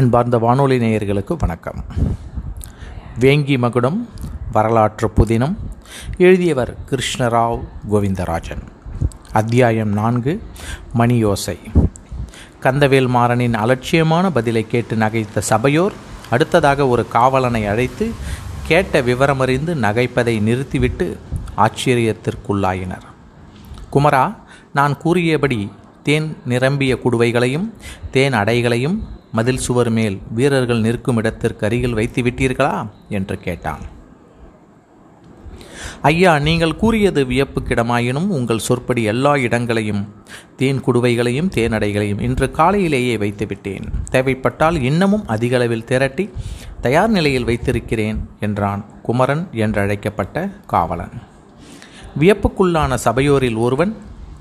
அன்பார்ந்த வானொலி நேயர்களுக்கு வணக்கம். வேங்கி மகுடம் வரலாற்று புதினம் எழுதியவர் கிருஷ்ணராவ் கோவிந்தராஜன். அத்தியாயம் நான்கு மணியோசை. கந்தவேல் மாறனின் அலட்சியமான பதிலை கேட்டு நகைத்த சபையோர் அடுத்ததாக ஒரு காவலனை அழைத்து கேட்ட விவரமறிந்து நகைப்பதை நிறுத்திவிட்டு ஆச்சரியத்திற்குள்ளாயினர். குமரா நான் கூறியபடி தேன் நிரம்பிய குடுவைகளையும் தேன் அடைகளையும் மதில் சுவர் மேல் வீரர்கள் நிற்கும் இடத்திற்கு அருகில் வைத்து விட்டீர்களா? என்று கேட்டான். ஐயா நீங்கள் கூறியது வியப்புக்கிடமாயினும் உங்கள் சொற்படி எல்லா இடங்களையும் தேன் குடுவைகளையும் தேனடைகளையும் இன்று காலையிலேயே வைத்துவிட்டேன் தேவைப்பட்டால் இன்னமும் அதிகளவில் திரட்டி தயார் நிலையில் வைத்திருக்கிறேன் என்றான் குமரன் என்றழைக்கப்பட்ட காவலன். வியப்புக்குள்ளான சபையோரில் ஒருவன்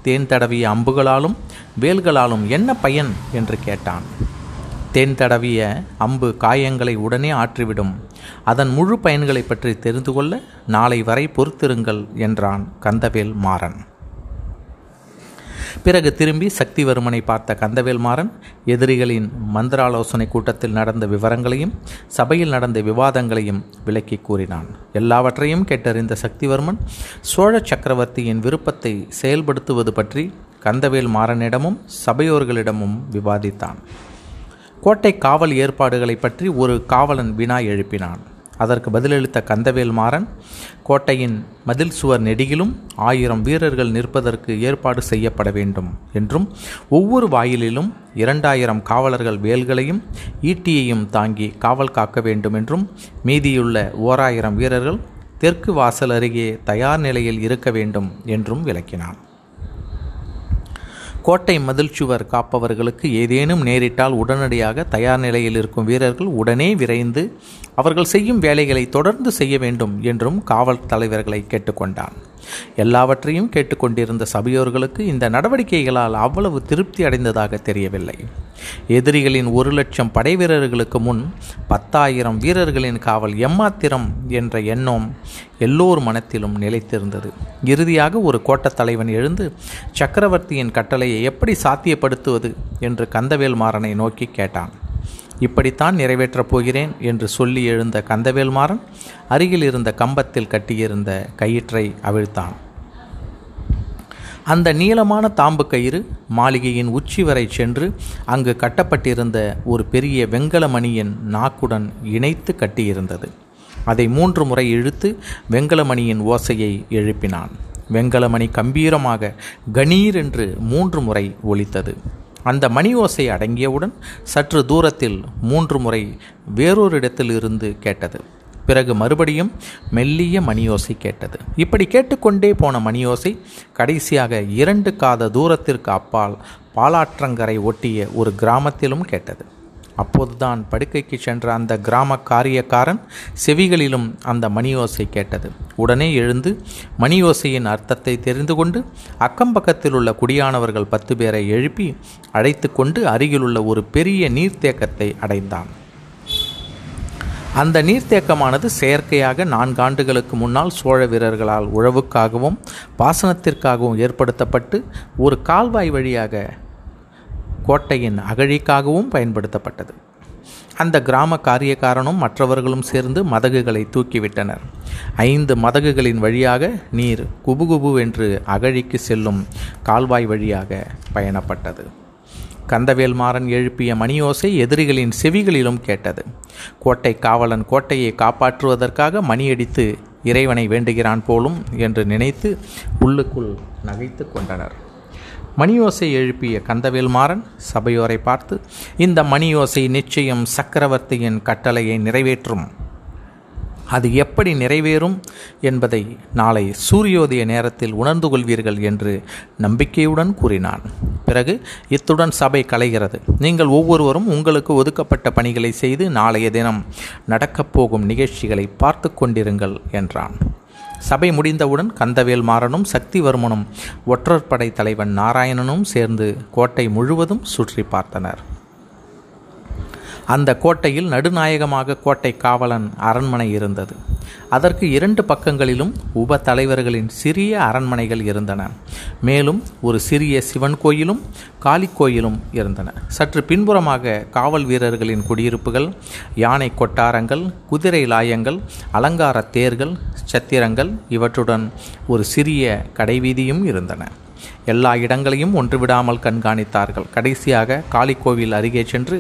தேன் தடவிய அம்புகளாலும் வேல்களாலும் என்ன பயன்? என்று கேட்டான். தேன் தடவிய அம்பு காயங்களை உடனே ஆற்றிவிடும். அதன் முழு பயன்களை பற்றி தெரிந்து கொள்ள நாளை வரை பொறுத்திருங்கள் என்றான் கந்தவேல் மாறன். பிறகு திரும்பி சக்திவர்மனை பார்த்த கந்தவேல் மாறன் எதிரிகளின் மந்திராலோசனை கூட்டத்தில் நடந்த விவரங்களையும் சபையில் நடந்த விவாதங்களையும் விளக்கி கூறினான். எல்லாவற்றையும் கேட்டறிந்த சக்திவர்மன் சோழ சக்கரவர்த்தியின் விருப்பத்தை செயல்படுத்துவது பற்றி கந்தவேல் மாறனிடமும் சபையோர்களிடமும் விவாதித்தான். கோட்டை காவல் ஏற்பாடுகளை பற்றி ஒரு காவலன் வினா எழுப்பினான். அதற்கு பதிலளித்த கந்தவேல் மாறன் கோட்டையின் மதில் சுவர் நெடுகிலும் ஆயிரம் வீரர்கள் நிற்பதற்கு ஏற்பாடு செய்யப்பட வேண்டும் என்றும் ஒவ்வொரு வாயிலிலும் இரண்டாயிரம் காவலர்கள் வேல்களையும் ஈட்டியையும் தாங்கி காவல் காக்க வேண்டும் என்றும் மீதியுள்ள ஓராயிரம் வீரர்கள் தெற்கு வாசல் அருகே தயார் நிலையில் இருக்க வேண்டும் என்றும் விளக்கினான். கோட்டை மதில் சுவர் காப்பவர்களுக்கு ஏதேனும் நேரிட்டால் உடனடியாக தயார் நிலையில் இருக்கும் வீரர்கள் உடனே விரைந்து அவர்கள் செய்யும் வேலைகளை தொடர்ந்து செய்ய வேண்டும் என்றும் காவல் தலைவர்களை கேட்டுக்கொண்டான். எல்லாவற்றையும் கேட்டுக்கொண்டிருந்த சபையோர்களுக்கு இந்த நடவடிக்கைகளால் அவ்வளவு திருப்தி அடைந்ததாக தெரியவில்லை. எதிரிகளின் ஒரு லட்சம் படை வீரர்களுக்கு முன் பத்தாயிரம் வீரர்களின் காவல் எம்மாத்திரம் என்ற எண்ணம் எல்லோர் மனத்திலும் நிலைத்திருந்தது. இறுதியாக ஒரு கோட்டத் தலைவன் எழுந்து சக்கரவர்த்தியின் கட்டளையை எப்படி சாத்தியப்படுத்துவது? என்று கந்தவேல் மாறனை நோக்கி கேட்டான். இப்படித்தான் நிறைவேற்றப் போகிறேன் என்று சொல்லி எழுந்த கந்தவேல்மாறன் அருகில் இருந்த கம்பத்தில் கட்டியிருந்த கயிற்றை அவிழ்த்தான். அந்த நீளமான தாம்பு கயிறு மாளிகையின் உச்சி வரை சென்று அங்கு கட்டப்பட்டிருந்த ஒரு பெரிய வெங்கல மணியின் நாக்குடன் இணைத்து கட்டியிருந்தது. அதை மூன்று முறை இழுத்து வெங்கலமணியின் ஓசையை எழுப்பினான். வெங்கலமணி கம்பீரமாக கணீர் என்று மூன்று முறை ஒலித்தது. அந்த மணி ஓசை அடங்கியவுடன் சற்று தூரத்தில் மூன்று முறை வேறொரு இடத்தில் இருந்து கேட்டது. பிறகு மறுபடியும் மெல்லிய மணியோசை கேட்டது. இப்படி கேட்டுக்கொண்டே போன மணியோசை கடைசியாக இரண்டு காத தூரத்திற்கு அப்பால் பாலாற்றங்கரை ஒட்டிய ஒரு கிராமத்திலும் கேட்டது. அப்போதுதான் படுக்கைக்கு சென்ற அந்த கிராம காரியக்காரன் செவிகளிலும் அந்த மணியோசை கேட்டது. உடனே எழுந்து மணியோசையின் அர்த்தத்தை தெரிந்து கொண்டு அக்கம்பக்கத்தில் உள்ள குடியானவர்கள் பத்து பேரை எழுப்பி அழைத்து கொண்டு அருகிலுள்ள ஒரு பெரிய நீர்த்தேக்கத்தை அடைந்தான். அந்த நீர்த்தேக்கமானது செயற்கையாக நான்காண்டுகளுக்கு முன்னால் சோழ வீரர்களால் உழவுக்காகவும் பாசனத்திற்காகவும் ஏற்படுத்தப்பட்டு ஒரு கால்வாய் வழியாக கோட்டையின் அகழிக்காகவும் பயன்படுத்தப்பட்டது. அந்த கிராம காரியக்காரனும் மற்றவர்களும் சேர்ந்து மதகுகளை தூக்கிவிட்டனர். ஐந்து மதகுகளின் வழியாக நீர் குபுகுபு என்று அகழிக்கு செல்லும் கால்வாய் வழியாக பயணப்பட்டது. கந்தவேல் மாறன் எழுப்பிய மணியோசை எதிரிகளின் செவிகளிலும் கேட்டது. கோட்டை காவலன் கோட்டையை காப்பாற்றுவதற்காக மணியடித்து இறைவனை வேண்டுகிறான் போலும் என்று நினைத்து உள்ளுக்குள் நகைத்து கொண்டனர். மணியோசை எழுப்பிய கந்தவேல் மாறன் சபையோரை பார்த்து இந்த மணியோசை நிச்சயம் சக்கரவர்த்தியின் கட்டளையை நிறைவேற்றும். அது எப்படி நிறைவேறும் என்பதை நாளை சூரியோதய நேரத்தில் உணர்ந்து கொள்வீர்கள் என்று நம்பிக்கையுடன் கூறினான். பிறகு இத்துடன் சபை கலைகிறது. நீங்கள் ஒவ்வொருவரும் உங்களுக்கு ஒதுக்கப்பட்ட பணிகளை செய்து நாளைய தினம் நடக்கப் போகும் நிகழ்ச்சிகளை பார்த்து கொண்டிருங்கள் என்றான். சபை முடிந்தவுடன் கந்தவேல் மாறனும் சக்திவர்மனும் ஒற்றற்படை தலைவன் நாராயணனும் சேர்ந்து கோட்டை முழுவதும் சுற்றி பார்த்தனர். அந்த கோட்டையில் நடுநாயகமாக கோட்டை காவலன் அரண்மனை இருந்தது. அதற்கு இரண்டு பக்கங்களிலும் உப தலைவர்களின் சிறிய அரண்மனைகள் இருந்தன. மேலும் ஒரு சிறிய சிவன் கோயிலும் காளி கோயிலும் இருந்தன. சற்று பின்புறமாக காவல் வீரர்களின் குடியிருப்புகள் யானை கொட்டாரங்கள் குதிரை லாயங்கள் அலங்கார தேர்கள் சத்திரங்கள் இவற்றுடன் ஒரு சிறிய கடைவீதியும் இருந்தன. எல்லா இடங்களையும் ஒன்று விடாமல் கண்காணித்தார்கள். கடைசியாக காளி கோவில் அருகே சென்று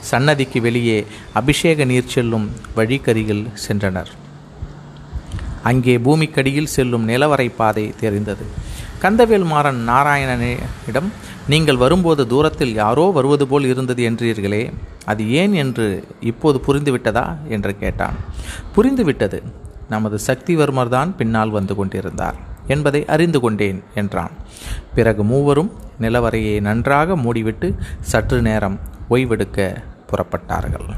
சன்னதிக்கு வெளியே அபிஷேக நீர் செல்லும் வழிக்கரியில் சென்றனர். அங்கே பூமிக்கடியில் செல்லும் நிலவரை பாதை தெரிந்தது. கந்தவேல் மாறன் நாராயணனிடம் நீங்கள் வரும்போது தூரத்தில் யாரோ வருவது போல் இருந்தது என்றீர்களே அது ஏன் என்று இப்போது புரிந்துவிட்டதா? என்று கேட்டான். புரிந்துவிட்டது. நமது சக்திவர்மர் தான் பின்னால் வந்து கொண்டிருந்தார் என்பதை அறிந்து கொண்டேன் என்றான். பிறகு மூவரும் நிலவரையை நன்றாக மூடிவிட்டு சற்று நேரம் ஓய்வெடுக்க புறப்பட்டார்கள்.